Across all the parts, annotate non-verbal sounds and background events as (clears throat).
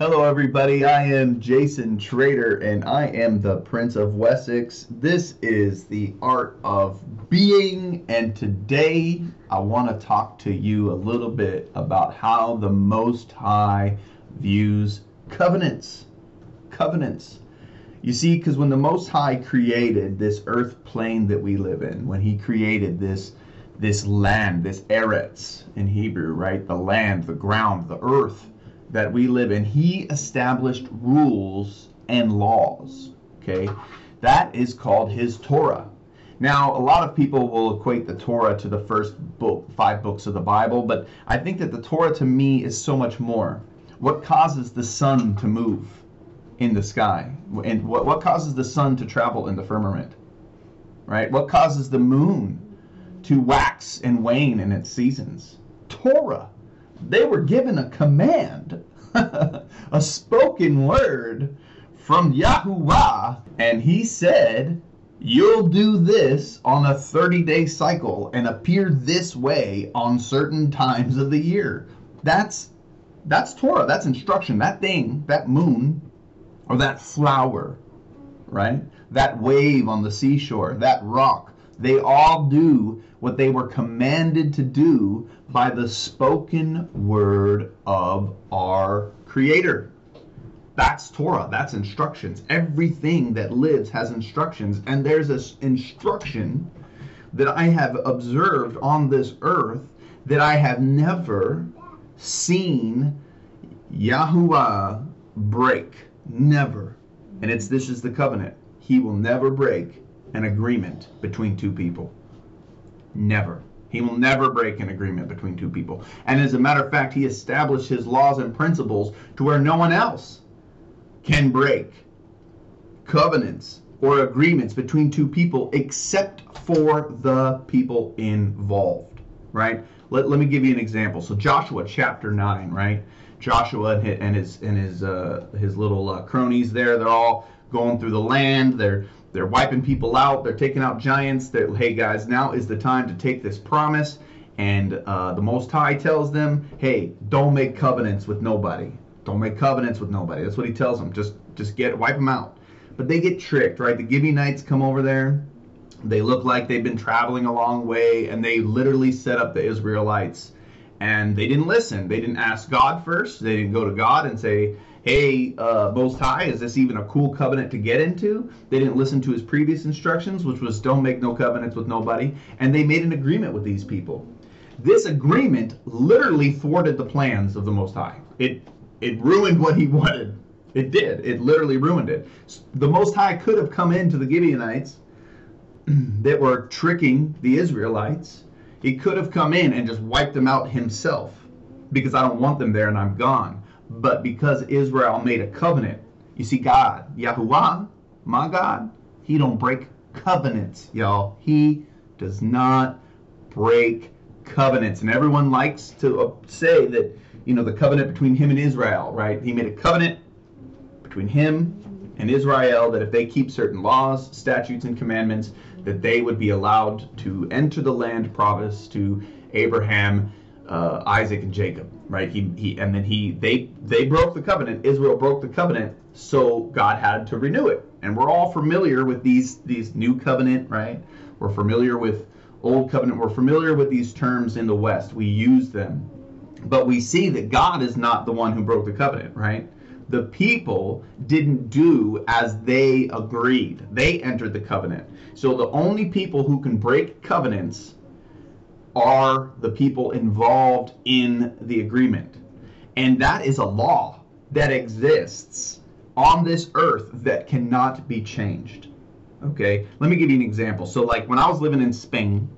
Hello, everybody. I am Jason Trader, and I am the Prince of Wessex. This is the art of being, and today I want to talk to you a little bit about how the Most High views covenants. Covenants. You see, because when the Most High created this earth plane that we live in, when He created this this land, this eretz in Hebrew, right? The land, the ground, the earth that we live in, he established rules and laws. Okay, that is called his Torah. Now, a lot of people will equate the Torah to the first book, five books of the Bible, but I think that the Torah to me is so much more. What causes the sun to move in the sky? And what, what causes the sun to travel in the firmament? Right? What causes the moon to wax and wane in its seasons? Torah they were given a command, (laughs) a spoken word from Yahuwah, and he said, You'll do this on a 30 day cycle and appear this way on certain times of the year. That's that's Torah, that's instruction. That thing, that moon, or that flower, right? That wave on the seashore, that rock, they all do what they were commanded to do by the spoken word of our Creator. That's Torah. That's instructions. Everything that lives has instructions. And there's this instruction that I have observed on this earth that I have never seen Yahuwah break. Never. And it's this is the covenant. He will never break an agreement between two people. Never. He will never break an agreement between two people. And as a matter of fact, he established his laws and principles to where no one else can break covenants or agreements between two people except for the people involved, right? Let, let me give you an example. So Joshua chapter 9, right? Joshua and his and his uh, his little uh, cronies there, they're all going through the land. They're they're wiping people out. They're taking out giants. They're, hey guys, now is the time to take this promise. And uh, the Most High tells them, hey, don't make covenants with nobody. Don't make covenants with nobody. That's what he tells them. Just just get wipe them out. But they get tricked, right? The Gibeonites come over there. They look like they've been traveling a long way, and they literally set up the Israelites. And they didn't listen. They didn't ask God first. They didn't go to God and say, hey, uh, Most High, is this even a cool covenant to get into? They didn't listen to his previous instructions, which was don't make no covenants with nobody, and they made an agreement with these people. This agreement literally thwarted the plans of the Most High. It it ruined what he wanted. It did. It literally ruined it. The Most High could have come into the Gibeonites (clears throat) that were tricking the Israelites. He could have come in and just wiped them out himself because I don't want them there and I'm gone. But because Israel made a covenant, you see, God, Yahuwah, my God, He don't break covenants, y'all. He does not break covenants. And everyone likes to say that, you know, the covenant between Him and Israel, right? He made a covenant between Him and Israel that if they keep certain laws, statutes, and commandments, that they would be allowed to enter the land promised to Abraham uh, Isaac and Jacob, right? He, he and then he they they broke the covenant. Israel broke the covenant, so God had to renew it. And we're all familiar with these these new covenant, right? We're familiar with old covenant. We're familiar with these terms in the West. We use them, but we see that God is not the one who broke the covenant, right? The people didn't do as they agreed. They entered the covenant. So the only people who can break covenants are the people involved in the agreement. And that is a law that exists on this earth that cannot be changed. Okay, let me give you an example. So, like when I was living in Spain,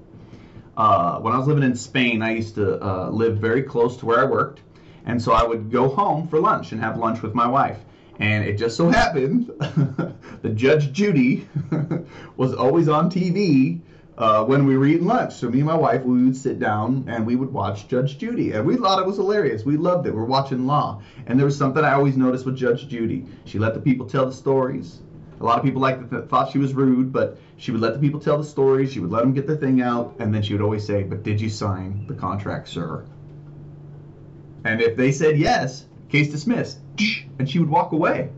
uh, when I was living in Spain, I used to uh, live very close to where I worked. And so I would go home for lunch and have lunch with my wife. And it just so happened (laughs) that Judge Judy (laughs) was always on TV uh, when we were eating lunch. So me and my wife, we would sit down and we would watch Judge Judy, and we thought it was hilarious. We loved it. We're watching Law, and there was something I always noticed with Judge Judy. She let the people tell the stories. A lot of people like th- thought she was rude, but she would let the people tell the stories. She would let them get the thing out, and then she would always say, "But did you sign the contract, sir?" And if they said yes, case dismissed. and she would walk away.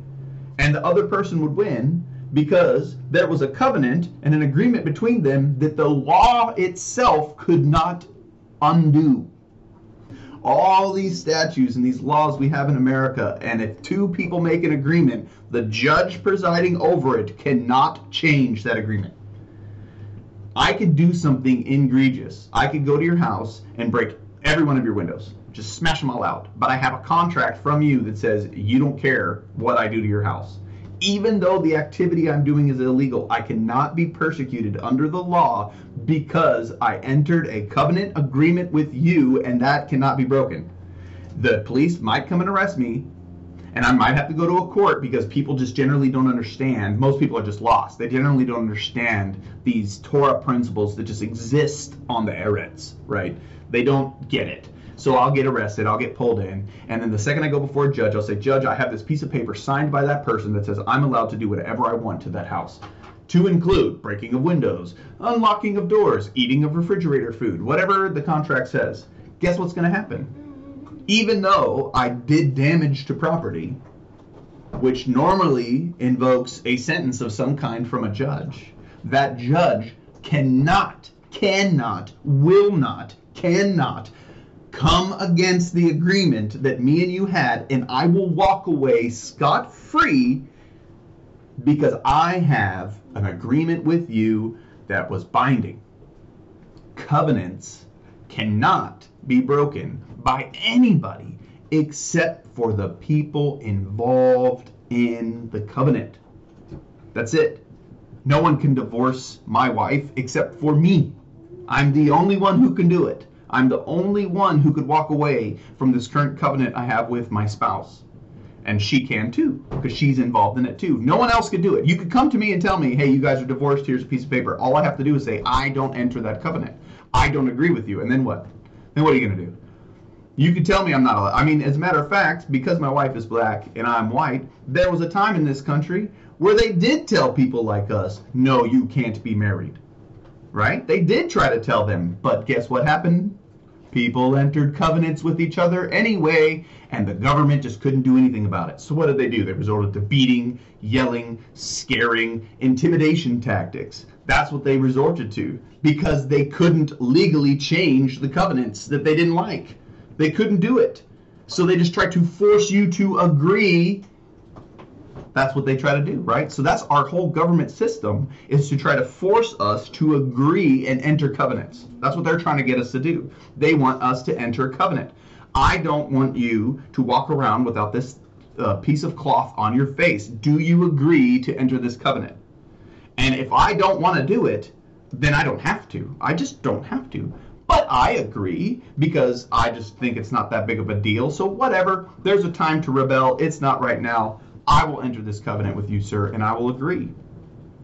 And the other person would win because there was a covenant and an agreement between them that the law itself could not undo. All these statutes and these laws we have in America, and if two people make an agreement, the judge presiding over it cannot change that agreement. I could do something egregious. I could go to your house and break every one of your windows, just smash them all out. But I have a contract from you that says you don't care what I do to your house. Even though the activity I'm doing is illegal, I cannot be persecuted under the law because I entered a covenant agreement with you and that cannot be broken. The police might come and arrest me, and I might have to go to a court because people just generally don't understand. Most people are just lost. They generally don't understand these Torah principles that just exist on the Eretz, right? They don't get it. So I'll get arrested, I'll get pulled in, and then the second I go before a judge, I'll say, Judge, I have this piece of paper signed by that person that says I'm allowed to do whatever I want to that house. To include breaking of windows, unlocking of doors, eating of refrigerator food, whatever the contract says. Guess what's going to happen? even though I did damage to property, which normally invokes a sentence of some kind from a judge, that judge cannot, cannot, will not, cannot come against the agreement that me and you had, and I will walk away scot free because I have an agreement with you that was binding. Covenants cannot be broken by anybody except for the people involved in the covenant. That's it. No one can divorce my wife except for me. I'm the only one who can do it. I'm the only one who could walk away from this current covenant I have with my spouse. And she can too, because she's involved in it too. No one else could do it. You could come to me and tell me, hey, you guys are divorced, here's a piece of paper. All I have to do is say, I don't enter that covenant. I don't agree with you. And then what? Then what are you going to do? You could tell me I'm not allowed. I mean, as a matter of fact, because my wife is black and I'm white, there was a time in this country where they did tell people like us, no, you can't be married. Right? They did try to tell them, but guess what happened? People entered covenants with each other anyway, and the government just couldn't do anything about it. So what did they do? They resorted to beating, yelling, scaring, intimidation tactics. That's what they resorted to because they couldn't legally change the covenants that they didn't like. They couldn't do it. So they just tried to force you to agree. That's what they try to do, right? So that's our whole government system is to try to force us to agree and enter covenants. That's what they're trying to get us to do. They want us to enter a covenant. I don't want you to walk around without this uh, piece of cloth on your face. Do you agree to enter this covenant? And if I don't want to do it, then I don't have to. I just don't have to. But I agree because I just think it's not that big of a deal. So, whatever, there's a time to rebel. It's not right now. I will enter this covenant with you, sir, and I will agree.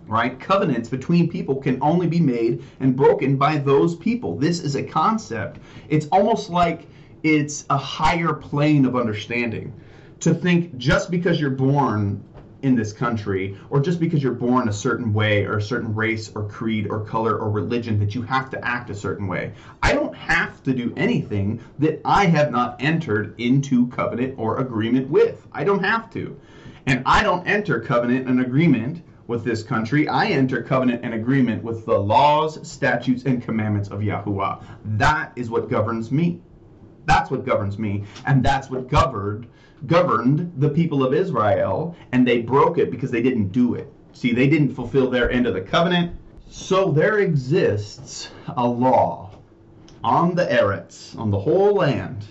Right? Covenants between people can only be made and broken by those people. This is a concept. It's almost like it's a higher plane of understanding. To think just because you're born in this country, or just because you're born a certain way, or a certain race, or creed, or color, or religion, that you have to act a certain way. I don't have to do anything that I have not entered into covenant or agreement with. I don't have to. And I don't enter covenant and agreement with this country. I enter covenant and agreement with the laws, statutes, and commandments of Yahuwah. That is what governs me. That's what governs me, and that's what governed governed the people of Israel, and they broke it because they didn't do it. See, they didn't fulfill their end of the covenant. So there exists a law on the Eretz, on the whole land,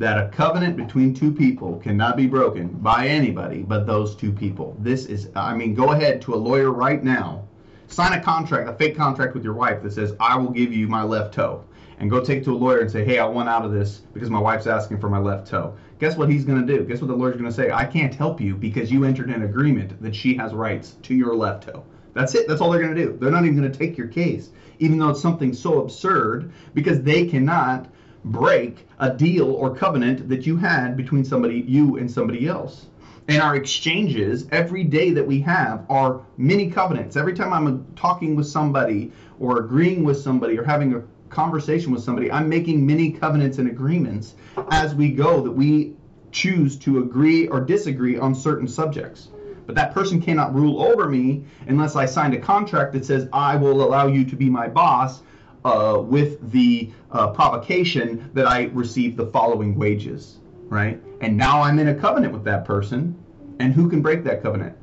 that a covenant between two people cannot be broken by anybody but those two people. This is, I mean, go ahead to a lawyer right now, sign a contract, a fake contract with your wife that says, I will give you my left toe. And go take to a lawyer and say, hey, I want out of this because my wife's asking for my left toe guess what he's going to do? Guess what the lawyer's going to say? I can't help you because you entered an agreement that she has rights to your left toe. That's it. That's all they're going to do. They're not even going to take your case, even though it's something so absurd because they cannot break a deal or covenant that you had between somebody, you and somebody else. And our exchanges every day that we have are mini covenants. Every time I'm talking with somebody or agreeing with somebody or having a conversation with somebody, I'm making many covenants and agreements as we go that we choose to agree or disagree on certain subjects. But that person cannot rule over me unless I signed a contract that says I will allow you to be my boss uh, with the uh, provocation that I receive the following wages, right? And now I'm in a covenant with that person. And who can break that covenant?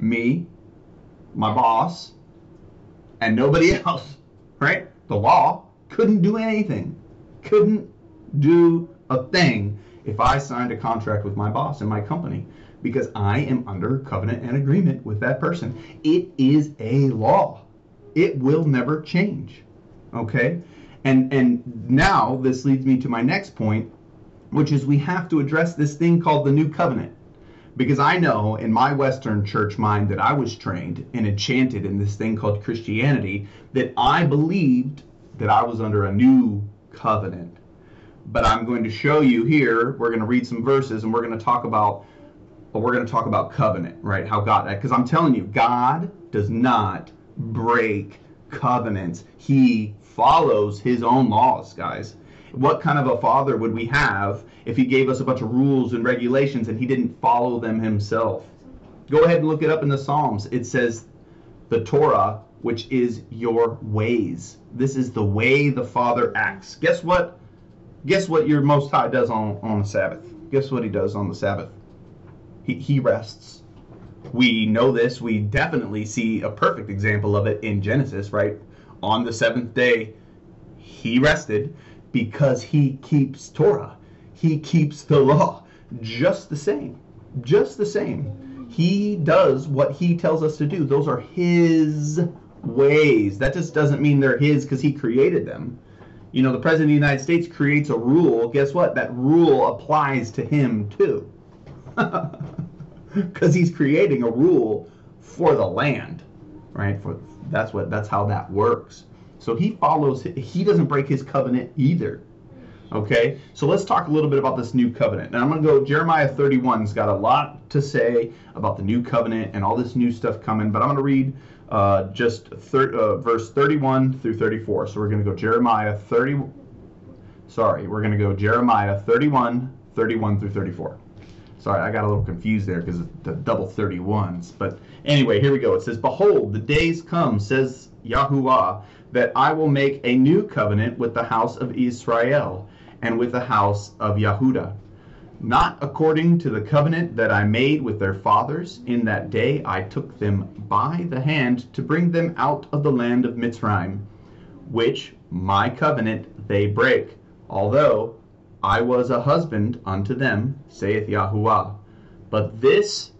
Me, my boss, and nobody (laughs) else, right? The law couldn't do anything, couldn't do a thing if I signed a contract with my boss and my company because I am under covenant and agreement with that person. It is a law. It will never change. Okay? And and now this leads me to my next point, which is we have to address this thing called the new covenant. Because I know in my Western church mind that I was trained and enchanted in this thing called Christianity that I believed that I was under a new covenant. But I'm going to show you here, we're going to read some verses and we're going to talk about we're going to talk about covenant, right? How God, because I'm telling you, God does not break covenants. He follows his own laws, guys. What kind of a father would we have if he gave us a bunch of rules and regulations and he didn't follow them himself? Go ahead and look it up in the Psalms. It says the Torah, which is your ways. This is the way the Father acts. Guess what? Guess what your Most High does on, on the Sabbath? Guess what he does on the Sabbath? he, he rests. We know this. We definitely see a perfect example of it in Genesis, right? On the seventh day, he rested because he keeps Torah. He keeps the law just the same. Just the same. He does what he tells us to do. Those are his ways. That just doesn't mean they're his because he created them. You know, the President of the United States creates a rule. Guess what? That rule applies to him too. (laughs) because he's creating a rule for the land, right? For that's what that's how that works. So he follows. He doesn't break his covenant either. Okay, so let's talk a little bit about this new covenant. Now I'm going to go. Jeremiah 31's got a lot to say about the new covenant and all this new stuff coming, but I'm going to read uh, just thir- uh, verse 31 through 34. So we're going to go Jeremiah 30. Sorry, we're going to go Jeremiah 31, 31 through 34. Sorry, I got a little confused there because the double 31s. But anyway, here we go. It says, Behold, the days come, says Yahuwah, that I will make a new covenant with the house of Israel and with the house of Yahudah. Not according to the covenant that I made with their fathers in that day I took them by the hand to bring them out of the land of Mitzrayim, which my covenant they break, although I was a husband unto them, saith Yahuwah. But this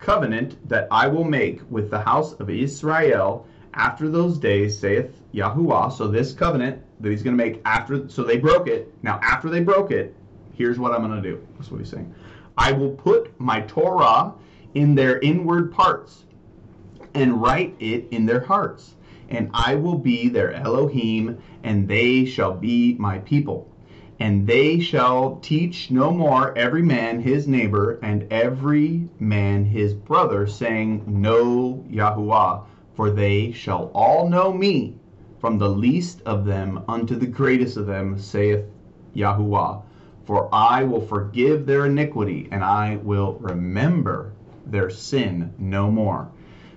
covenant that I will make with the house of Israel after those days, saith Yahuwah. So this covenant that he's going to make after, so they broke it. Now, after they broke it, here's what I'm going to do. That's what he's saying. I will put my Torah in their inward parts and write it in their hearts. And I will be their Elohim, and they shall be my people and they shall teach no more every man his neighbor and every man his brother, saying, Know Yahuwah, for they shall all know me, from the least of them unto the greatest of them, saith Yahuwah. For I will forgive their iniquity, and I will remember their sin no more.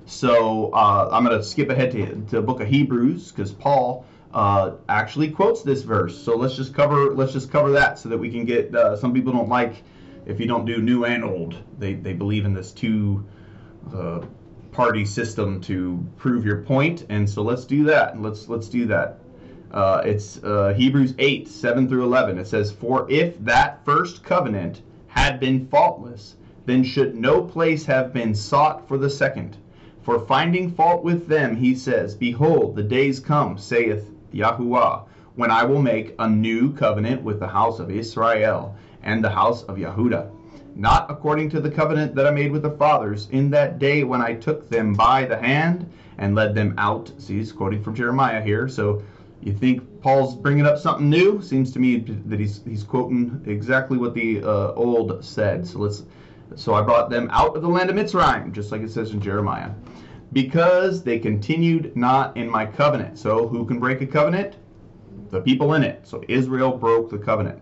So uh, I'm going to skip ahead to, to the book of Hebrews because Paul uh, actually quotes this verse. So let's just cover let's just cover that so that we can get. Uh, some people don't like if you don't do new and old. They they believe in this two uh, party system to prove your point, and so let's do that. Let's let's do that. Uh, it's uh, Hebrews 8 7 through 11. It says, "For if that first covenant had been faultless, then should no place have been sought for the second. For finding fault with them, he says, Behold, the days come, saith Yahuwah, when I will make a new covenant with the house of Israel and the house of Yahudah, not according to the covenant that I made with the fathers in that day when I took them by the hand and led them out. See, he's quoting from Jeremiah here. So you think Paul's bringing up something new? Seems to me that he's he's quoting exactly what the uh, old said. So let's. So I brought them out of the land of Mitzrayim, just like it says in Jeremiah because they continued not in my covenant. So, who can break a covenant? The people in it. So, Israel broke the covenant.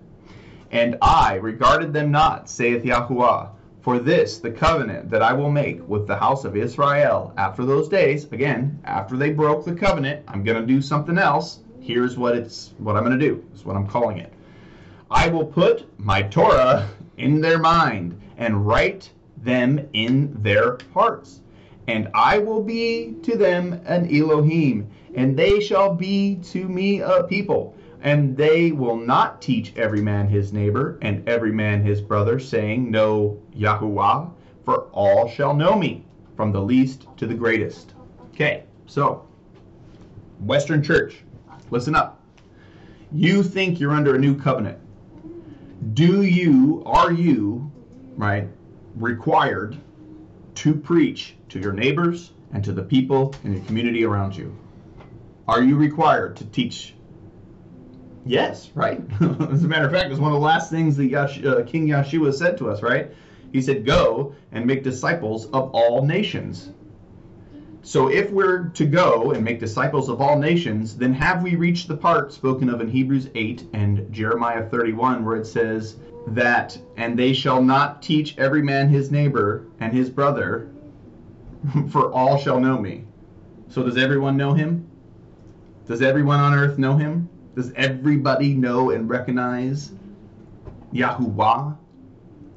And I regarded them not, saith Yahuwah. For this, the covenant that I will make with the house of Israel after those days, again, after they broke the covenant, I'm going to do something else. Here's what it's what I'm going to do. Is what I'm calling it. I will put my Torah in their mind and write them in their hearts. And I will be to them an Elohim, and they shall be to me a people. And they will not teach every man his neighbor and every man his brother, saying, Know Yahuwah, for all shall know me, from the least to the greatest. Okay, so, Western Church, listen up. You think you're under a new covenant. Do you, are you, right, required to preach to your neighbors and to the people in the community around you? Are you required to teach Yes, right. (laughs) As a matter of fact, it's one of the last things that Yash- uh, King Yeshua said to us, right? He said, Go and make disciples of all nations. So if we're to go and make disciples of all nations, then have we reached the part spoken of in Hebrews 8 and Jeremiah 31 where it says that, and they shall not teach every man his neighbor and his brother, (laughs) for all shall know me. So does everyone know him? Does everyone on earth know him? Does everybody know and recognize Yahuwah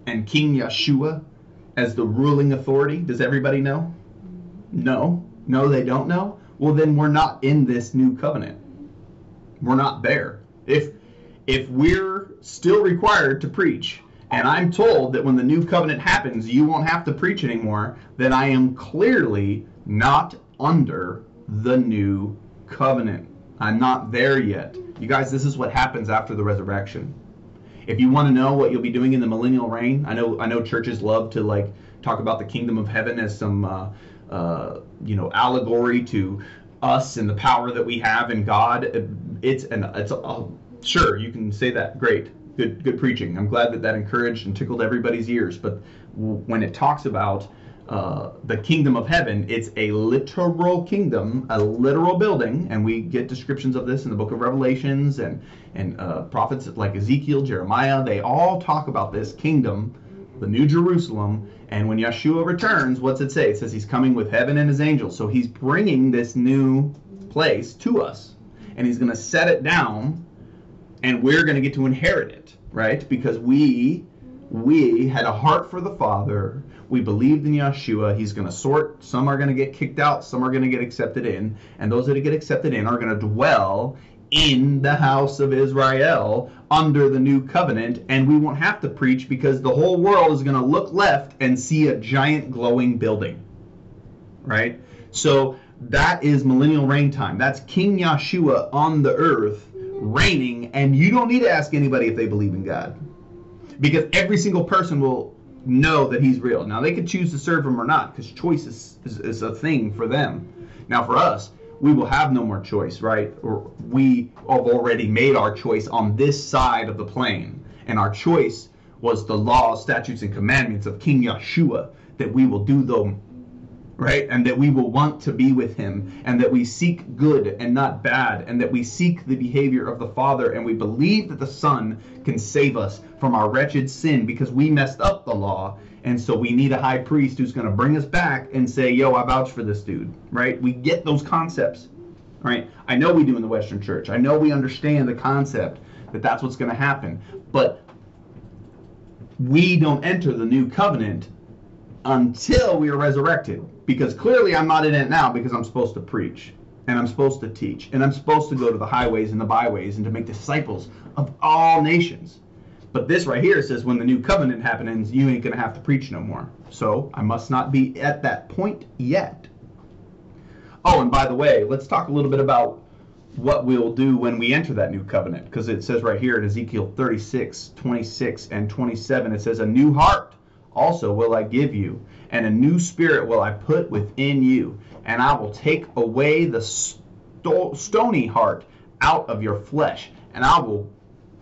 and King Yeshua as the ruling authority? Does everybody know? No. No, they don't know? Well, then we're not in this new covenant. We're not there. If if we're still required to preach, and I'm told that when the new covenant happens, you won't have to preach anymore, then I am clearly not under the new covenant. I'm not there yet. You guys, this is what happens after the resurrection. If you want to know what you'll be doing in the millennial reign, I know I know churches love to like talk about the kingdom of heaven as some uh, uh, you know allegory to us and the power that we have in God. It's and it's uh, sure you can say that. Great, good good preaching. I'm glad that that encouraged and tickled everybody's ears. But when it talks about uh, the kingdom of heaven. It's a literal kingdom, a literal building, and we get descriptions of this in the book of Revelations and and uh, prophets like Ezekiel, Jeremiah. They all talk about this kingdom, the New Jerusalem. And when Yeshua returns, what's it say? It says he's coming with heaven and his angels. So he's bringing this new place to us, and he's going to set it down, and we're going to get to inherit it, right? Because we we had a heart for the Father we believed in Yeshua. He's going to sort. Some are going to get kicked out. Some are going to get accepted in. And those that get accepted in are going to dwell in the house of Israel under the new covenant. And we won't have to preach because the whole world is going to look left and see a giant glowing building. Right? So that is millennial reign time. That's King Yeshua on the earth reigning. And you don't need to ask anybody if they believe in God. Because every single person will know that he's real. Now they could choose to serve him or not, because choice is, is, is, a thing for them. Now for us, we will have no more choice, right? Or we have already made our choice on this side of the plane, and our choice was the laws, statutes, and commandments of King Yeshua that we will do them right? And that we will want to be with him, and that we seek good and not bad, and that we seek the behavior of the Father, and we believe that the Son can save us from our wretched sin because we messed up the law. And so we need a high priest who's going to bring us back and say, Yo, I vouch for this dude, right? We get those concepts, right? I know we do in the Western Church. I know we understand the concept that that's what's going to happen. But we don't enter the new covenant until we are resurrected because clearly I'm not in it now because I'm supposed to preach and I'm supposed to teach and I'm supposed to go to the highways and the byways and to make disciples of all nations. But this right here says when the new covenant happens, you ain't gonna have to preach no more. So I must not be at that point yet. Oh, and by the way, let's talk a little bit about what we'll do when we enter that new covenant because it says right here in Ezekiel 36, 26, and 27, it says, A new heart also will I give you, and a new spirit will I put within you, and I will take away the sto- stony heart out of your flesh, and I will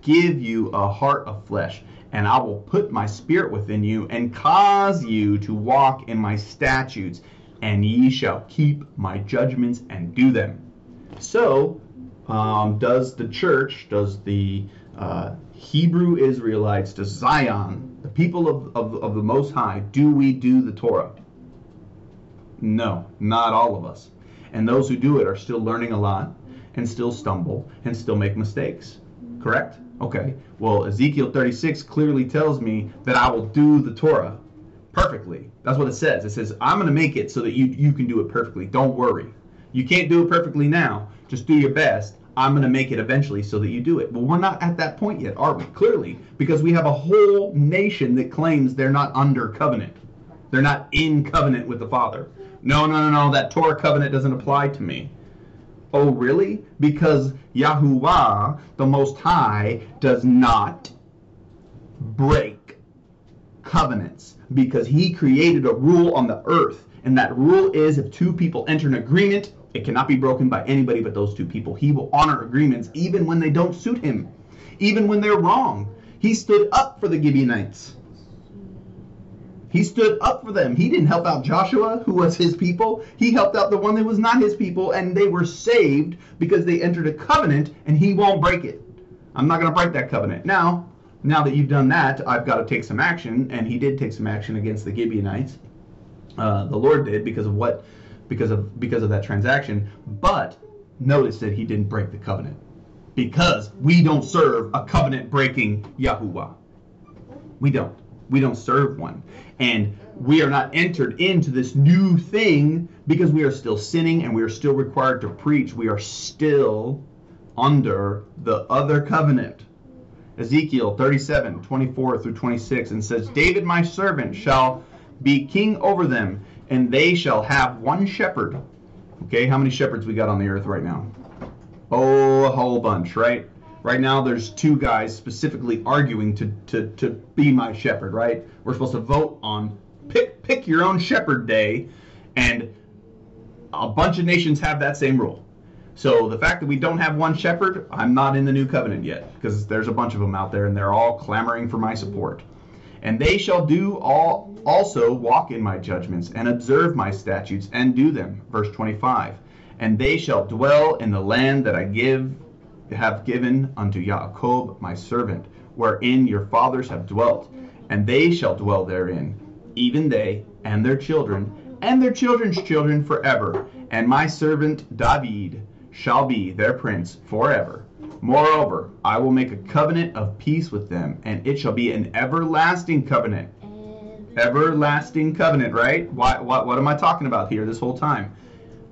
give you a heart of flesh, and I will put my spirit within you, and cause you to walk in my statutes, and ye shall keep my judgments and do them. So, um, does the church, does the uh, Hebrew Israelites to Zion, the people of, of, of the Most High, do we do the Torah? No, not all of us. And those who do it are still learning a lot and still stumble and still make mistakes. Correct? Okay. Well, Ezekiel 36 clearly tells me that I will do the Torah perfectly. That's what it says. It says, I'm going to make it so that you, you can do it perfectly. Don't worry. You can't do it perfectly now. Just do your best. I'm going to make it eventually so that you do it. But we're not at that point yet, are we? Clearly, because we have a whole nation that claims they're not under covenant. They're not in covenant with the Father. No, no, no, no. That Torah covenant doesn't apply to me. Oh, really? Because Yahuwah, the Most High, does not break covenants because he created a rule on the earth. And that rule is if two people enter an agreement, it cannot be broken by anybody but those two people. He will honor agreements even when they don't suit him, even when they're wrong. He stood up for the Gibeonites. He stood up for them. He didn't help out Joshua, who was his people. He helped out the one that was not his people, and they were saved because they entered a covenant, and he won't break it. I'm not going to break that covenant. Now, now that you've done that, I've got to take some action, and he did take some action against the Gibeonites. Uh, the Lord did because of what because of because of that transaction. But notice that he didn't break the covenant because we don't serve a covenant breaking Yahuwah. We don't. We don't serve one. And we are not entered into this new thing because we are still sinning and we are still required to preach. We are still under the other covenant. Ezekiel 37, 24 through 26, and says, David my servant shall be king over them, and they shall have one shepherd. Okay, how many shepherds we got on the earth right now? Oh, a whole bunch, right? Right now, there's two guys specifically arguing to, to, to be my shepherd, right? We're supposed to vote on pick pick your own shepherd day, and a bunch of nations have that same rule. So the fact that we don't have one shepherd, I'm not in the new covenant yet, because there's a bunch of them out there, and they're all clamoring for my support. And they shall do all also walk in my judgments and observe my statutes and do them. Verse 25. And they shall dwell in the land that I give have given unto Jacob my servant, wherein your fathers have dwelt, and they shall dwell therein, even they and their children, and their children's children forever. And my servant David shall be their prince forever. Moreover, I will make a covenant of peace with them, and it shall be an everlasting covenant. Everlasting covenant, right? What, what, what am I talking about here this whole time?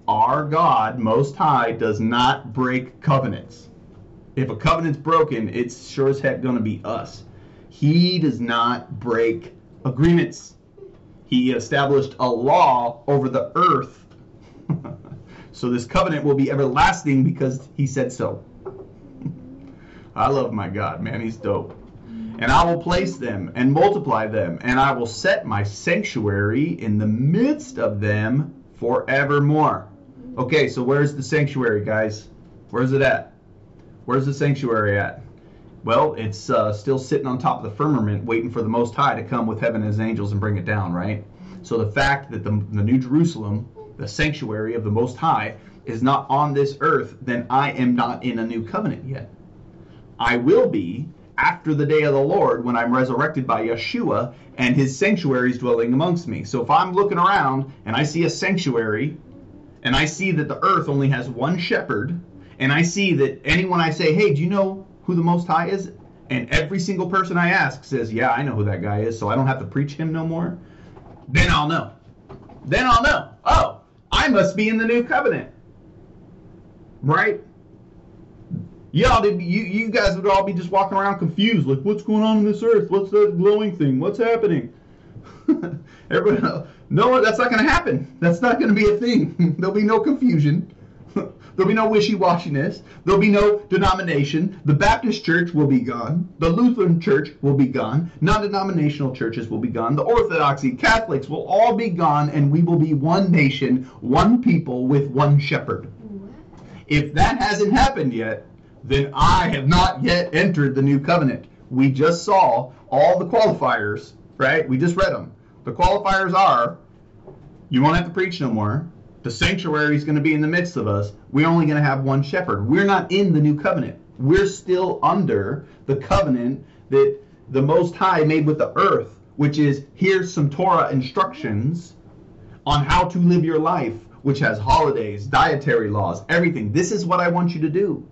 Our God, Most High, does not break covenants. If a covenant's broken, it's sure as heck going to be us. He does not break agreements. He established a law over the earth. (laughs) so this covenant will be everlasting because he said so. I love my God, man. He's dope. And I will place them and multiply them, and I will set my sanctuary in the midst of them forevermore. Okay, so where's the sanctuary, guys? Where's it at? Where's the sanctuary at? Well, it's uh, still sitting on top of the firmament, waiting for the Most High to come with heaven and his angels and bring it down, right? So the fact that the, the New Jerusalem, the sanctuary of the Most High, is not on this earth, then I am not in a new covenant yet. I will be after the day of the Lord when I'm resurrected by Yeshua and his sanctuary is dwelling amongst me. So if I'm looking around and I see a sanctuary and I see that the earth only has one shepherd, and I see that anyone I say, hey, do you know who the Most High is? And every single person I ask says, yeah, I know who that guy is, so I don't have to preach him no more, then I'll know. Then I'll know. Oh, I must be in the new covenant. Right? Y'all did you you guys would all be just walking around confused, like what's going on in this earth? What's that glowing thing? What's happening? (laughs) Everybody, no, that's not going to happen. That's not going to be a thing. (laughs) There'll be no confusion. (laughs) There'll be no wishy-washiness. There'll be no denomination. The Baptist church will be gone. The Lutheran church will be gone. Non-denominational churches will be gone. The Orthodoxy, Catholics will all be gone, and we will be one nation, one people with one shepherd. If that hasn't happened yet, then I have not yet entered the new covenant. We just saw all the qualifiers, right? We just read them. The qualifiers are you won't have to preach no more. The sanctuary is going to be in the midst of us. We're only going to have one shepherd. We're not in the new covenant. We're still under the covenant that the Most High made with the earth, which is here's some Torah instructions on how to live your life, which has holidays, dietary laws, everything. This is what I want you to do.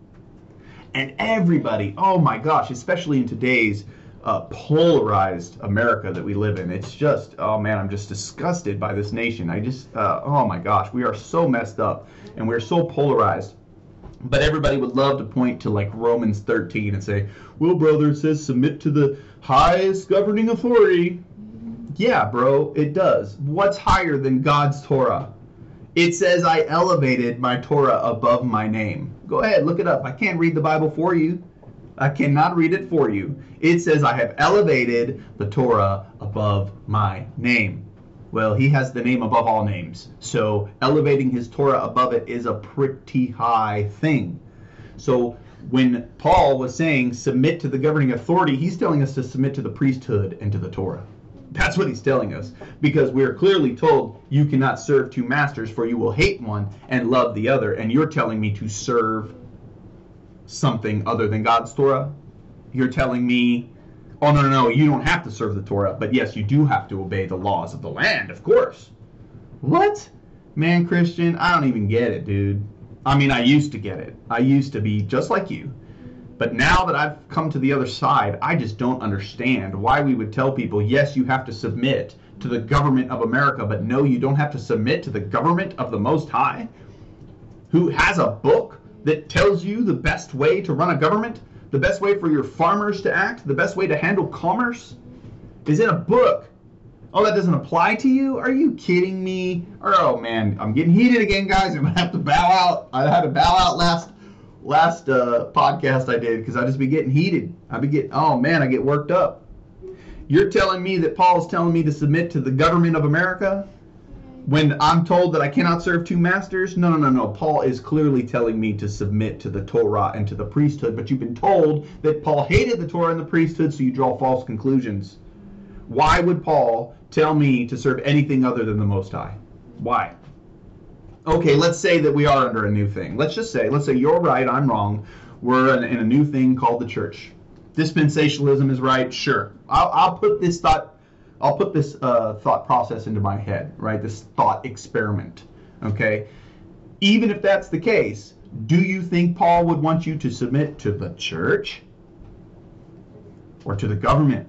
And everybody, oh my gosh, especially in today's uh, polarized America that we live in. It's just, oh man, I'm just disgusted by this nation. I just, uh, oh my gosh, we are so messed up and we're so polarized. But everybody would love to point to like Romans 13 and say, well, brother, says submit to the highest governing authority. Yeah, bro, it does. What's higher than God's Torah? It says I elevated my Torah above my name. Go ahead, look it up. I can't read the Bible for you. I cannot read it for you. It says, I have elevated the Torah above my name. Well, he has the name above all names. So elevating his Torah above it is a pretty high thing. So when Paul was saying submit to the governing authority, he's telling us to submit to the priesthood and to the Torah. That's what he's telling us. Because we are clearly told you cannot serve two masters, for you will hate one and love the other. And you're telling me to serve something other than God's Torah. You're telling me, oh, no, no, no, you don't have to serve the Torah, but yes, you do have to obey the laws of the land, of course. What? Man, Christian, I don't even get it, dude. I mean, I used to get it. I used to be just like you. But now that I've come to the other side, I just don't understand why we would tell people, yes, you have to submit to the government of America, but no, you don't have to submit to the government of the Most High, who has a book that tells you the best way to run a government, the best way for your farmers to act, the best way to handle commerce is in a book. Oh, that doesn't apply to you? Are you kidding me? oh man, I'm getting heated again, guys. (laughs) I'm gonna have to bow out. I had to bow out last last uh, podcast I did because I just be getting heated. I be getting oh man, I get worked up. You're telling me that Paul's telling me to submit to the government of America? when I'm told that I cannot serve two masters, no, no, no, no. Paul is clearly telling me to submit to the Torah and to the priesthood, but you've been told that Paul hated the Torah and the priesthood, so you draw false conclusions. Why would Paul tell me to serve anything other than the Most High? Why? Okay, let's say that we are under a new thing. Let's just say, let's say you're right, I'm wrong. We're in, in a new thing called the church. Dispensationalism is right, sure. I'll, I'll put this thought I'll put this uh, thought process into my head, right? This thought experiment, okay? Even if that's the case, do you think Paul would want you to submit to the church or to the government?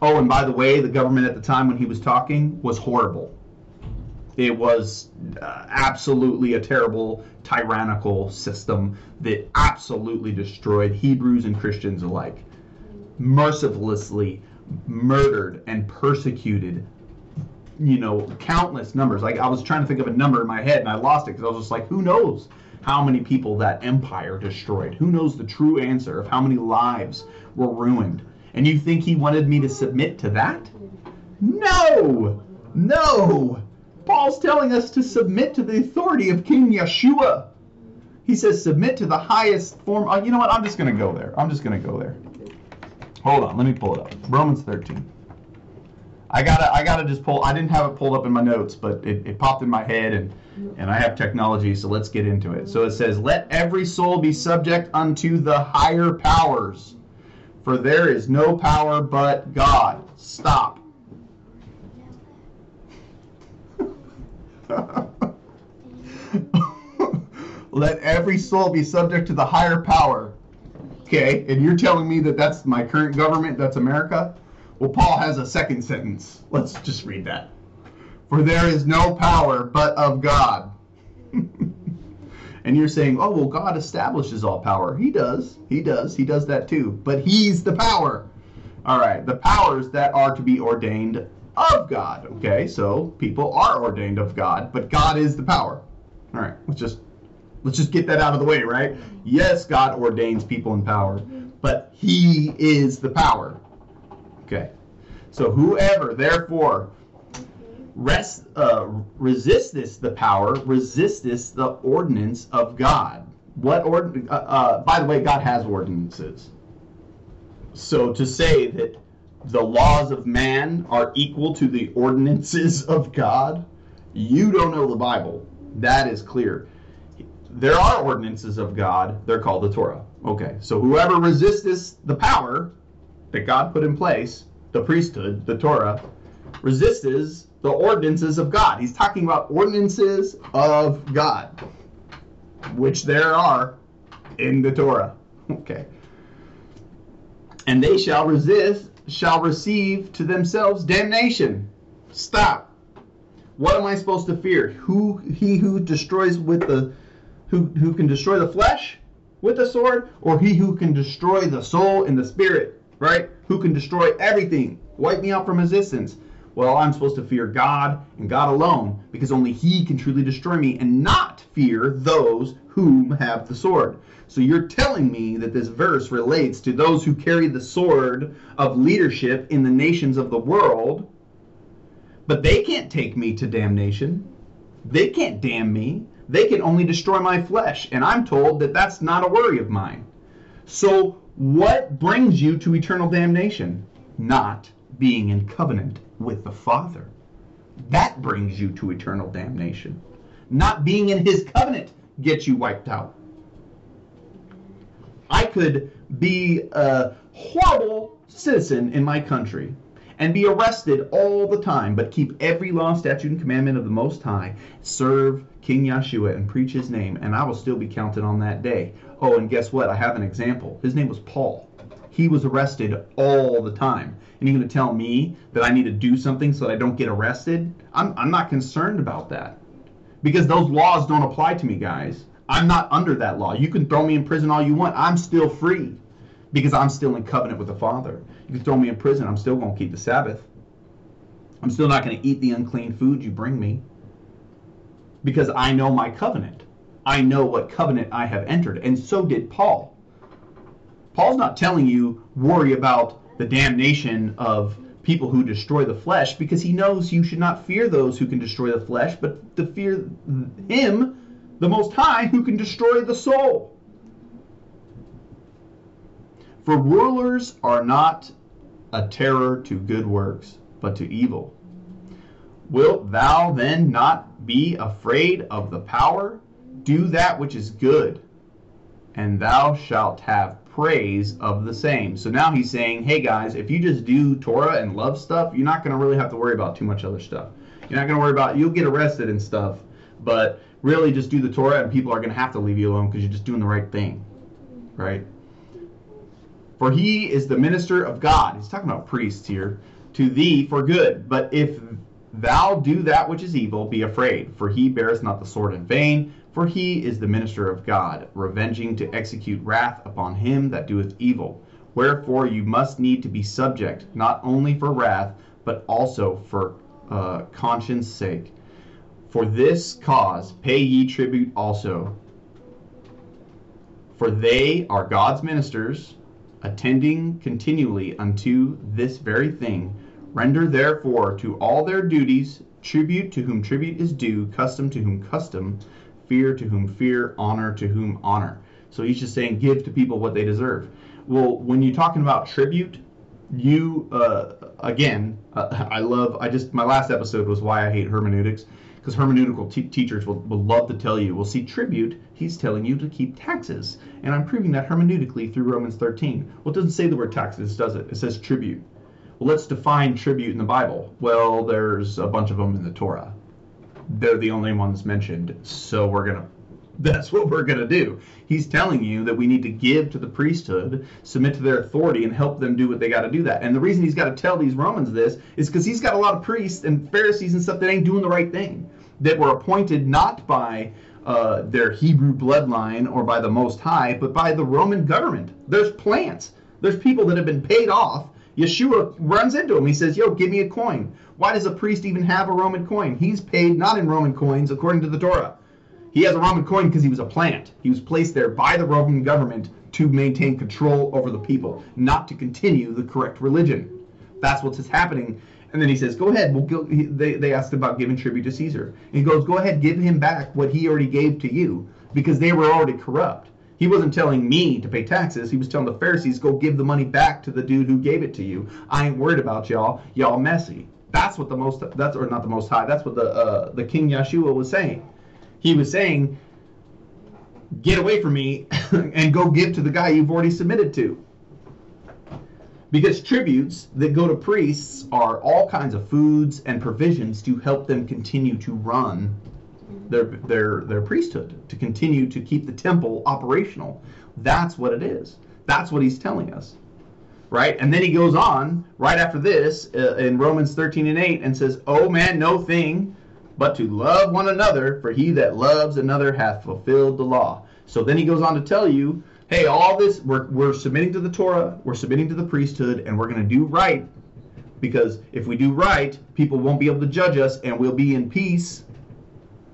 Oh, and by the way, the government at the time when he was talking was horrible. It was uh, absolutely a terrible, tyrannical system that absolutely destroyed Hebrews and Christians alike. Mercilessly murdered and persecuted you know countless numbers. Like i was trying to think of a number in my head and i lost it because i was just like who knows how many people that empire destroyed? Who knows the true answer of how many lives were ruined? And you think he wanted me to submit to that? No! No paul's telling us to submit to the authority of king yeshua he says submit to the highest form oh, you know what i'm just going to go there i'm just going to go there Hold on, let me pull it up. Romans 13. I gotta, I gotta just pull. I didn't have it pulled up in my notes, but it, it popped in my head, and and I have technology, so let's get into it. So it says, "Let every soul be subject unto the higher powers, for there is no power but God." Stop. (laughs) Let every soul be subject to the higher power Okay, and you're telling me that that's my current government, that's America? Well, Paul has a second sentence. Let's just read that. For there is no power but of God. (laughs) and you're saying, oh, well, God establishes all power. He does. He does. He does that too. But He's the power. All right, the powers that are to be ordained of God. Okay, so people are ordained of God, but God is the power. All right, let's just Let's just get that out of the way, right? Yes, God ordains people in power, but He is the power. Okay. So whoever, therefore, rest, uh, the power, resist this, the ordinance of God. What ord? Uh, uh, by the way, God has ordinances. So to say that the laws of man are equal to the ordinances of God, you don't know the Bible. That is clear there are ordinances of God. They're called the Torah. Okay, so whoever resists the power that God put in place, the priesthood, the Torah, resists the ordinances of God. He's talking about ordinances of God, which there are in the Torah. (laughs) Okay. And they shall resist, shall receive to themselves damnation. Stop. What am I supposed to fear? Who he who destroys with the who who can destroy the flesh with the sword, or he who can destroy the soul and the spirit, right? Who can destroy everything, wipe me out from existence. Well, I'm supposed to fear God and God alone, because only He can truly destroy me, and not fear those whom have the sword. So you're telling me that this verse relates to those who carry the sword of leadership in the nations of the world, but they can't take me to damnation. They can't damn me. They can only destroy my flesh, and I'm told that that's not a worry of mine. So what brings you to eternal damnation? Not being in covenant with the Father. That brings you to eternal damnation. Not being in his covenant gets you wiped out. I could be a horrible citizen in my country and be arrested all the time, but keep every law, statute, and commandment of the Most High, serve King Yeshua, and preach his name, and I will still be counted on that day. Oh, and guess what? I have an example. His name was Paul. He was arrested all the time. And you're going to tell me that I need to do something so that I don't get arrested? I'm, I'm not concerned about that. Because those laws don't apply to me, guys. I'm not under that law. You can throw me in prison all you want. I'm still free because I'm still in covenant with the Father. You can throw me in prison. I'm still going to keep the Sabbath. I'm still not going to eat the unclean food you bring me because I know my covenant. I know what covenant I have entered. And so did Paul. Paul's not telling you worry about the damnation of people who destroy the flesh because he knows you should not fear those who can destroy the flesh, but to fear him, the Most High, who can destroy the soul. For rulers are not a terror to good works, but to evil. Wilt thou then not be afraid of the power? Do that which is good, and thou shalt have praise of the same. So now he's saying, hey guys, if you just do Torah and love stuff, you're not going to really have to worry about too much other stuff. You're not going to worry about, you'll get arrested and stuff, but really just do the Torah and people are going to have to leave you alone because you're just doing the right thing. Right? For he is the minister of God. He's talking about priests here. To thee for good. But if thou do that which is evil, be afraid, for he beareth not the sword in vain for he is the minister of God, revenging to execute wrath upon him that doeth evil. Wherefore you must need to be subject, not only for wrath, but also for uh, conscience sake. For this cause pay ye tribute also. For they are God's ministers, attending continually unto this very thing. Render therefore to all their duties tribute to whom tribute is due, custom to whom custom fear to whom fear, honor to whom honor. So he's just saying give to people what they deserve. Well, when you're talking about tribute, you uh, again, uh, (laughs) I love. I just my last episode was why I hate hermeneutics because hermeneutical teachers will, will love to tell you, well, see, tribute, he's telling you to keep taxes. And I'm proving that hermeneutically through Romans 13. Well, it doesn't say the word taxes, does it? It says tribute. Well, let's define tribute in the Bible. Well, there's a bunch of them in the Torah they're the only ones mentioned, so we're going (laughs) to that's what we're going to do. He's telling you that we need to give to the priesthood, submit to their authority, and help them do what they got to do that. And the reason he's got to tell these Romans this is because he's got a lot of priests and Pharisees and stuff that ain't doing the right thing, that were appointed not by uh, their Hebrew bloodline or by the Most High, but by the Roman government. There's plants. There's people that have been paid off. Yeshua runs into him. He says, Yo, give me a coin. Why does a priest even have a Roman coin? He's paid not in Roman coins according to the Torah. He has a Roman coin because he was a plant. He was placed there by the Roman government to maintain control over the people, not to continue the correct religion. That's what's happening. And then he says, "Go ahead." We'll they they asked about giving tribute to Caesar, he goes, "Go ahead, give him back what he already gave to you, because they were already corrupt." He wasn't telling me to pay taxes. He was telling the Pharisees, "Go give the money back to the dude who gave it to you. I ain't worried about y'all. Y'all messy." That's what the most that's or not the most high. That's what the uh, the King Yeshua was saying. He was saying get away from me (laughs) and go give to the guy you've already submitted to. Because tributes that go to priests are all kinds of foods and provisions to help them continue to run their their their priesthood, to continue to keep the temple operational. That's what it is. That's what he's telling us. Right? And then he goes on right after this uh, in Romans 13 and 8 and says, "Oh man, no thing but to love one another, for he that loves another hath fulfilled the law." So then he goes on to tell you hey, all this, we're, we're submitting to the Torah, we're submitting to the priesthood, and we're going to do right. Because if we do right, people won't be able to judge us, and we'll be in peace,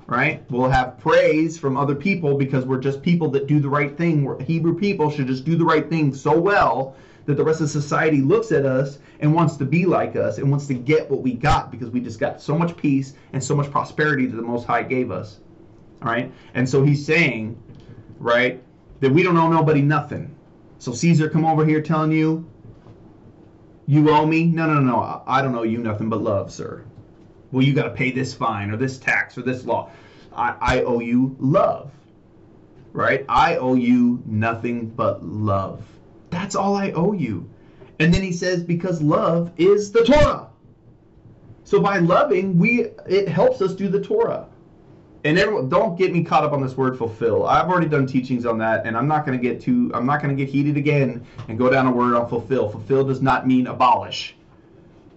right? We'll have praise from other people because we're just people that do the right thing. We're, Hebrew people should just do the right thing so well that the rest of society looks at us and wants to be like us and wants to get what we got because we just got so much peace and so much prosperity that the Most High gave us. All right? And so he's saying, right? That we don't owe nobody nothing. So Caesar come over here telling you, you owe me? No, no, no, I don't owe you nothing but love, sir. Well, you got to pay this fine or this tax or this law. I, I owe you love, right? I owe you nothing but love. That's all I owe you. And then he says, because love is the Torah. So by loving, we it helps us do the Torah and everyone don't get me caught up on this word fulfill. I've already done teachings on that and i'm not going to get too i'm not going to get heated again and go down a word on fulfill. Fulfill does not mean abolish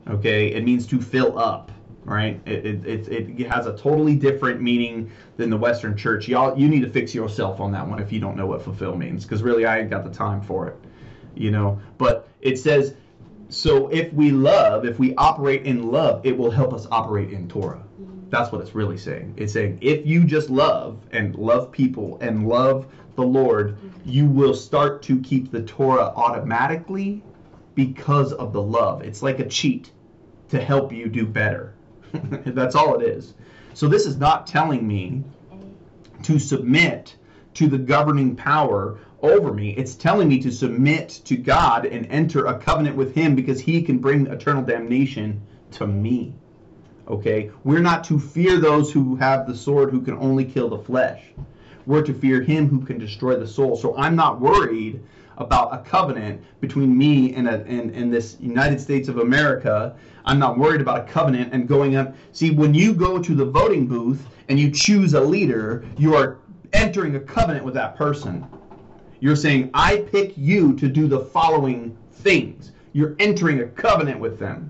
okay? It means to fill up right? It, it, it, it has a totally different meaning than the western church. Y'all you need to fix yourself on that one if you don't know what fulfill means because really i ain't got the time for it you know? But it says so if we love if we operate in love it will help us operate in torah that's what it's really saying. It's saying if you just love and love people and love the Lord, mm-hmm. you will start to keep the Torah automatically because of the love. It's like a cheat to help you do better. (laughs) That's all it is. So this is not telling me to submit to the governing power over me. It's telling me to submit to God and enter a covenant with Him because He can bring eternal damnation to me. Okay? We're not to fear those who have the sword who can only kill the flesh. We're to fear him who can destroy the soul. So I'm not worried about a covenant between me and, a, and, and this United States of America. I'm not worried about a covenant and going up. See, when you go to the voting booth and you choose a leader, you are entering a covenant with that person. You're saying, I pick you to do the following things. You're entering a covenant with them.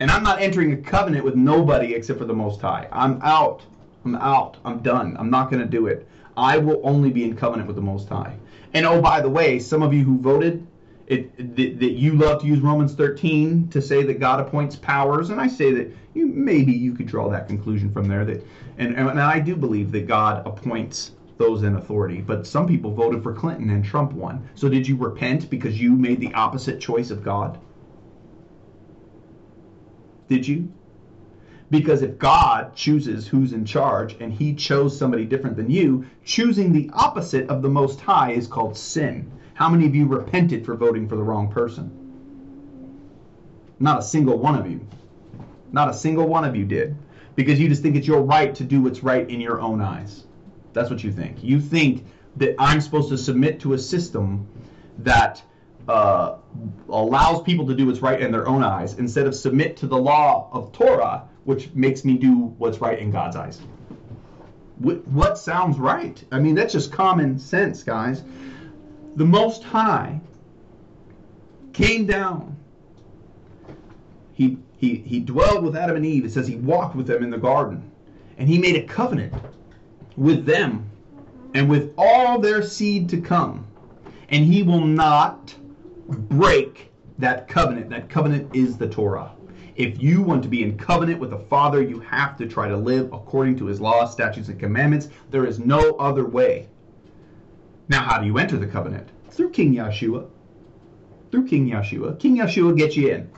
And I'm not entering a covenant with nobody except for the Most High. I'm out. I'm out. I'm done. I'm not going to do it. I will only be in covenant with the Most High. And oh, by the way, some of you who voted, it, that, that you love to use Romans 13 to say that God appoints powers, and I say that you maybe you could draw that conclusion from there. That and, and I do believe that God appoints those in authority. But some people voted for Clinton and Trump won. So did you repent because you made the opposite choice of God? Did you? Because if God chooses who's in charge and he chose somebody different than you, choosing the opposite of the Most High is called sin. How many of you repented for voting for the wrong person? Not a single one of you. Not a single one of you did. Because you just think it's your right to do what's right in your own eyes. That's what you think. You think that I'm supposed to submit to a system that uh, allows people to do what's right in their own eyes instead of submit to the law of Torah, which makes me do what's right in God's eyes. What sounds right? I mean, that's just common sense, guys. The Most High came down. He, he, he dwelled with Adam and Eve. It says he walked with them in the garden. And he made a covenant with them and with all their seed to come. And he will not break that covenant. That covenant is the Torah. If you want to be in covenant with the Father, you have to try to live according to his laws, statutes, and commandments. There is no other way. Now, how do you enter the covenant? Through King Yeshua. Through King Yeshua. King Yeshua gets you in.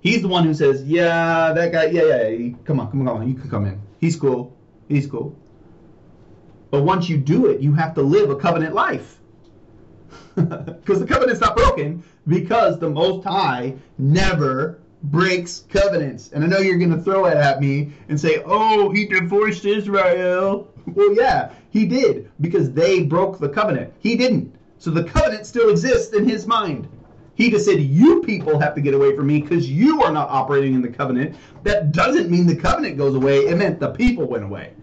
He's the one who says, Yeah, that guy, yeah, yeah, yeah, come on, come on, come on, you can come in. He's cool. He's cool. But once you do it, you have to live a covenant life. (laughs) Because the covenant's not broken because the Most High never breaks covenants. And I know you're going to throw it at me and say, oh, he divorced Israel. (laughs) Well, yeah, he did because they broke the covenant. He didn't. So the covenant still exists in his mind. He just said, You people have to get away from me because you are not operating in the covenant. That doesn't mean the covenant goes away. It meant the people went away.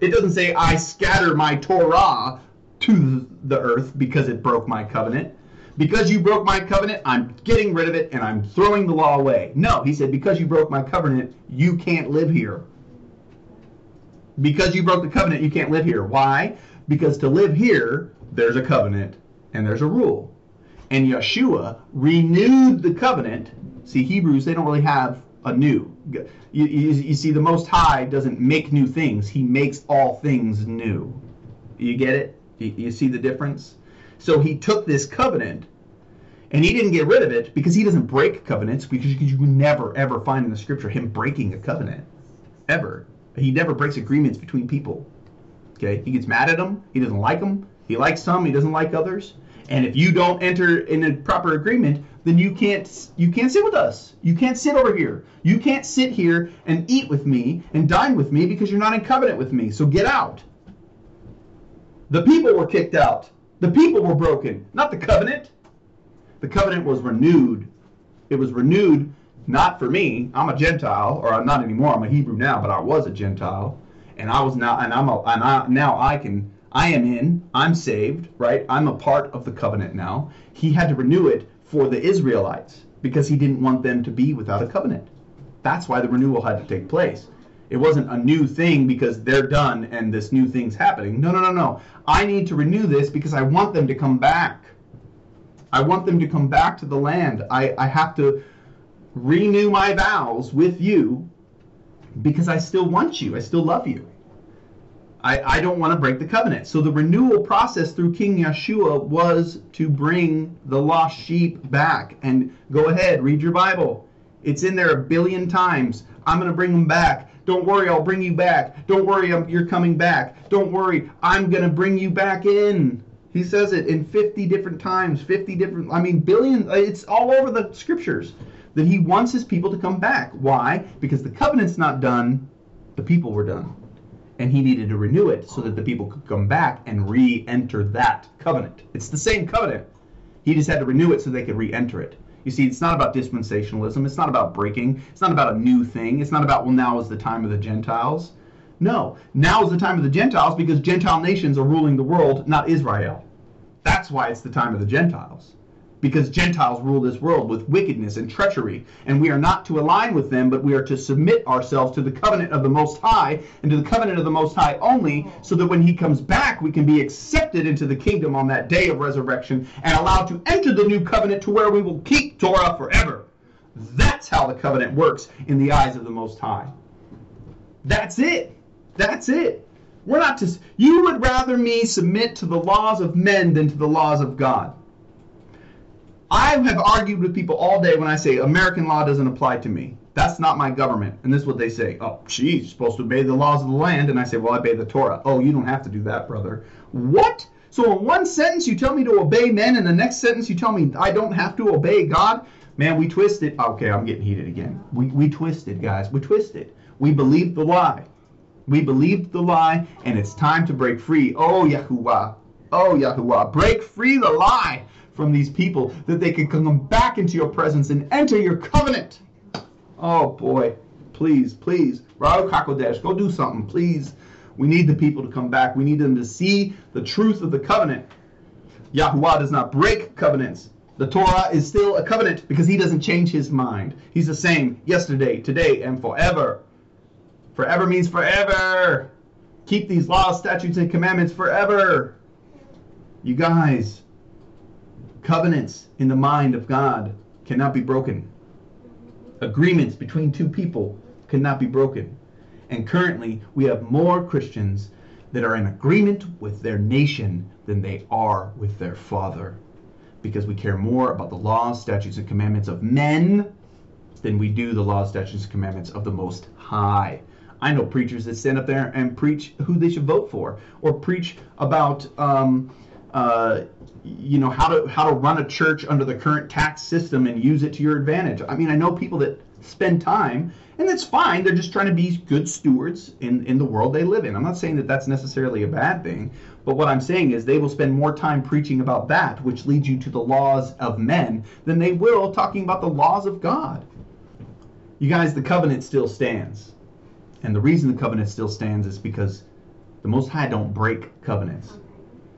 It doesn't say, I scatter my Torah to the earth because it broke my covenant. Because you broke my covenant, I'm getting rid of it and I'm throwing the law away. No, he said, Because you broke my covenant, you can't live here. Because you broke the covenant, you can't live here. Why? Because to live here, there's a covenant and there's a rule. And Yeshua renewed the covenant. See, Hebrews, they don't really have a new. You, you, you, see, the Most High doesn't make new things, He makes all things new. You get it? You, you see the difference? So He took this covenant and He didn't get rid of it because He doesn't break covenants because you never, ever find in the scripture Him breaking a covenant. Ever. He never breaks agreements between people. Okay? He gets mad at them, He doesn't like them. He likes some, He doesn't like others. And if you don't enter in a proper agreement, then you can't you can't sit with us. You can't sit over here. You can't sit here and eat with me and dine with me because you're not in covenant with me. So get out. The people were kicked out. The people were broken, not the covenant. The covenant was renewed. It was renewed not for me. I'm a Gentile, or I'm not anymore. I'm a Hebrew now, but I was a Gentile, and I was now, and I'm a, and I, now I can I am in, I'm saved, right? I'm a part of the covenant now. He had to renew it for the Israelites because he didn't want them to be without a covenant. That's why the renewal had to take place. It wasn't a new thing because they're done and this new thing's happening. No, no, no, no. I need to renew this because I want them to come back. I want them to come back to the land. I, I have to renew my vows with you because I still want you. I still love you. I, I don't want to break the covenant. So the renewal process through King Yeshua was to bring the lost sheep back. And go ahead, read your Bible. It's in there a billion times. I'm going to bring them back. Don't worry, I'll bring you back. Don't worry, I'm, you're coming back. Don't worry, I'm going to bring you back in. He says it in 50 different times, 50 different, I mean, billion, it's all over the scriptures that he wants his people to come back. Why? Because the covenant's not done, the people were done and he needed to renew it so that the people could come back and re-enter that covenant. It's the same covenant. He just had to renew it so they could re-enter it. You see, it's not about dispensationalism. It's not about breaking. It's not about a new thing. It's not about, well, now is the time of the Gentiles. No, now is the time of the Gentiles because Gentile nations are ruling the world, not Israel. That's why it's the time of the Gentiles because Gentiles rule this world with wickedness and treachery. And we are not to align with them, but we are to submit ourselves to the covenant of the Most High and to the covenant of the Most High only, so that when He comes back, we can be accepted into the kingdom on that day of resurrection and allowed to enter the new covenant to where we will keep Torah forever. That's how the covenant works in the eyes of the Most High. That's it. That's it. We're not to. You would rather me submit to the laws of men than to the laws of God. I have argued with people all day when I say American law doesn't apply to me. That's not my government. And this is what they say. Oh, she's supposed to obey the laws of the land. And I say, well, I obey the Torah. Oh, you don't have to do that, brother. What? So in one sentence you tell me to obey men, and the next sentence you tell me I don't have to obey God? Man, we twisted. Okay, I'm getting heated again. We, we twisted, guys. We twisted. We believed the lie. We believed the lie, and it's time to break free. Oh, Yahuwah. Oh, Yahuwah. Break free the lie from these people that they can come back into your presence and enter your covenant. Oh boy, please, please, Ruach HaKodesh, go do something, please. We need the people to come back. We need them to see the truth of the covenant. Yahuwah does not break covenants. The Torah is still a covenant because he doesn't change his mind. He's the same yesterday, today, and forever. Forever means forever. Keep these laws, statutes, and commandments forever. You guys, Covenants in the mind of God cannot be broken. Agreements between two people cannot be broken. And currently, we have more Christians that are in agreement with their nation than they are with their Father. Because we care more about the laws, statutes, and commandments of men than we do the laws, statutes, and commandments of the Most High. I know preachers that stand up there and preach who they should vote for, or preach about um, uh, you know how to how to run a church under the current tax system and use it to your advantage. I mean, I know people that spend time, and that's fine. They're just trying to be good stewards in, in the world they live in. I'm not saying that that's necessarily a bad thing, but what I'm saying is they will spend more time preaching about that, which leads you to the laws of men, than they will talking about the laws of God. You guys, the covenant still stands. And the reason the covenant still stands is because the Most High don't break covenants.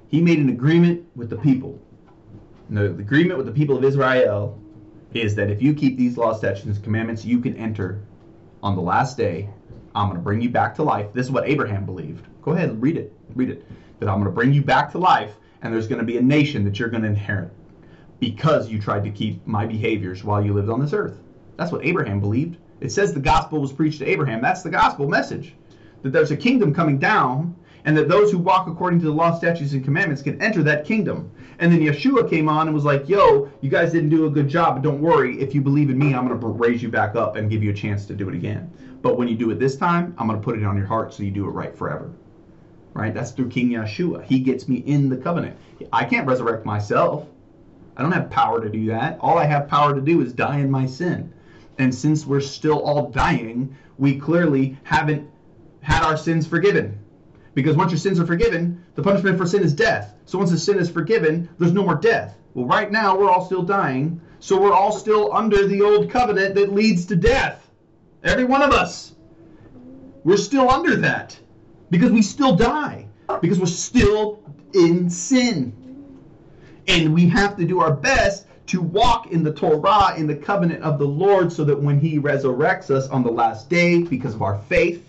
He made an agreement with the people. And the, agreement with the people of Israel is that if you keep these laws, statutes, and commandments, you can enter on the last day. I'm going to bring you back to life. This is what Abraham believed. Go ahead, read it. Read it. That I'm going to bring you back to life, and there's going to be a nation that you're going to inherit because you tried to keep my behaviors while you lived on this earth. That's what Abraham believed. It says the gospel was preached to Abraham. That's the gospel message. That there's a kingdom coming down, and that those who walk according to the law, statutes, and commandments can enter that kingdom. And then Yeshua came on and was like, yo, you guys didn't do a good job, but don't worry. If you believe in me, I'm going to raise you back up and give you a chance to do it again. But when you do it this time, I'm going to put it on your heart so you do it right forever. Right? That's through King Yeshua. He gets me in the covenant. I can't resurrect myself. I don't have power to do that. All I have power to do is die in my sin. And since we're still all dying, we clearly haven't had our sins forgiven. Because once your sins are forgiven, the punishment for sin is death. So once the sin is forgiven, there's no more death. Well, right now, we're all still dying. So we're all still under the old covenant that leads to death. Every one of us. We're still under that. Because we still die. Because we're still in sin. And we have to do our best to walk in the Torah, in the covenant of the Lord, so that when He resurrects us on the last day, because of our faith,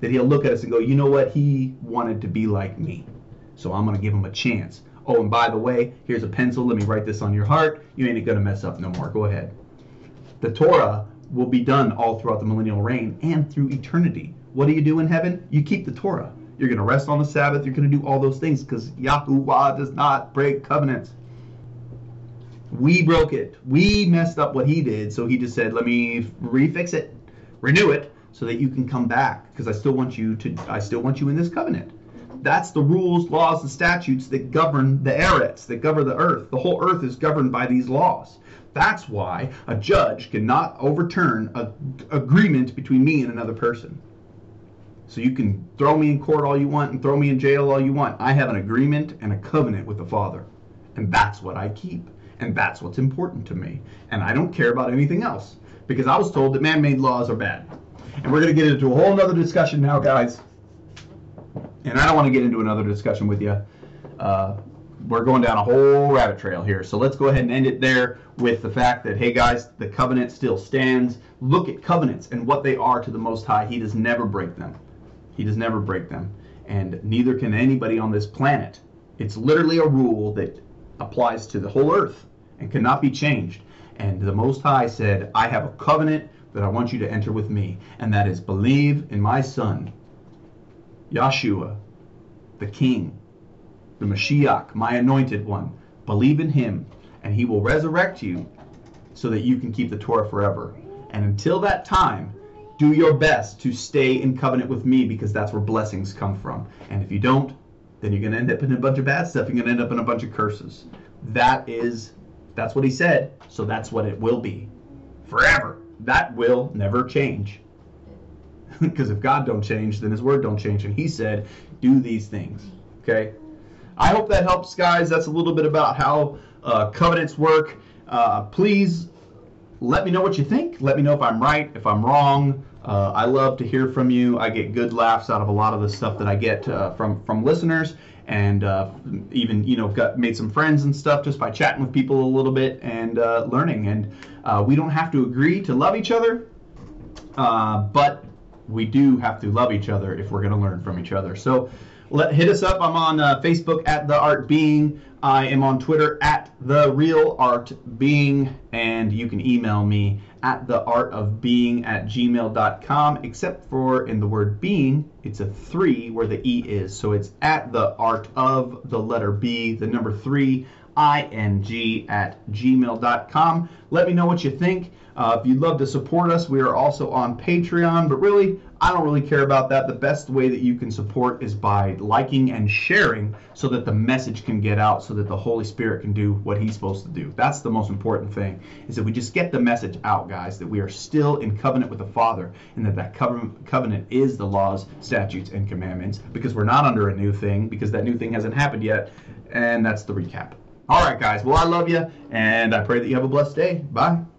that He'll look at us and go, you know what? He wanted to be like me. So I'm going to give him a chance. Oh, and by the way, here's a pencil. Let me write this on your heart. You ain't going to mess up no more. Go ahead. The Torah will be done all throughout the millennial reign and through eternity. What do you do in heaven? You keep the Torah. You're going to rest on the Sabbath. You're going to do all those things because Yahuwah does not break covenants. We broke it. We messed up what he did, so he just said, "Let me refix it, renew it, so that you can come back." Because I still want you to. I still want you in this covenant. That's the rules, laws, and statutes that govern the eretz, that govern the earth. The whole earth is governed by these laws. That's why a judge cannot overturn an agreement between me and another person. So you can throw me in court all you want and throw me in jail all you want. I have an agreement and a covenant with the Father. And that's what I keep. And that's what's important to me. And I don't care about anything else because I was told that man made laws are bad. And we're going to get into a whole nother discussion now, guys. And I don't want to get into another discussion with you. Uh, we're going down a whole rabbit trail here. So let's go ahead and end it there with the fact that, hey guys, the covenant still stands. Look at covenants and what they are to the Most High. He does never break them. He does never break them. And neither can anybody on this planet. It's literally a rule that applies to the whole earth and cannot be changed. And the Most High said, I have a covenant that I want you to enter with me, and that is believe in my Son, Yeshua, the King, the Mashiach, my anointed one. Believe in him, and he will resurrect you so that you can keep the Torah forever. And until that time, do your best to stay in covenant with me because that's where blessings come from. And if you don't, then you're going to end up in a bunch of bad stuff. You're going to end up in a bunch of curses. That is, that's what he said. So that's what it will be forever. That will never change. (laughs) because if God don't change, then his word don't change. And he said, do these things. Okay? I hope that helps, guys. That's a little bit about how uh, covenants work. Uh, please let me know what you think. Let me know if I'm right, if I'm wrong. Uh, I love to hear from you. I get good laughs out of a lot of the stuff that I get uh, from from listeners, and uh, even you know got made some friends and stuff just by chatting with people a little bit and uh, learning. And uh, we don't have to agree to love each other, uh, but we do have to love each other if we're going to learn from each other. So let, hit us up. I'm on uh, Facebook at the Art Being. I am on Twitter at the Real Art Being, and you can email me at the art of being at gmail.com. Except for in the word being, it's a three where the e is, so it's at the art of the letter B, the number three ing at gmail.com. Let me know what you think. Uh, if you'd love to support us, we are also on Patreon, but really, I don't really care about that. The best way that you can support is by liking and sharing so that the message can get out, so that the Holy Spirit can do what He's supposed to do. That's the most important thing, is that we just get the message out, guys, that we are still in covenant with the Father, and that that covenant is the laws, statutes, and commandments, because we're not under a new thing, because that new thing hasn't happened yet. And that's the recap. All right, guys. Well, I love you, and I pray that you have a blessed day. Bye.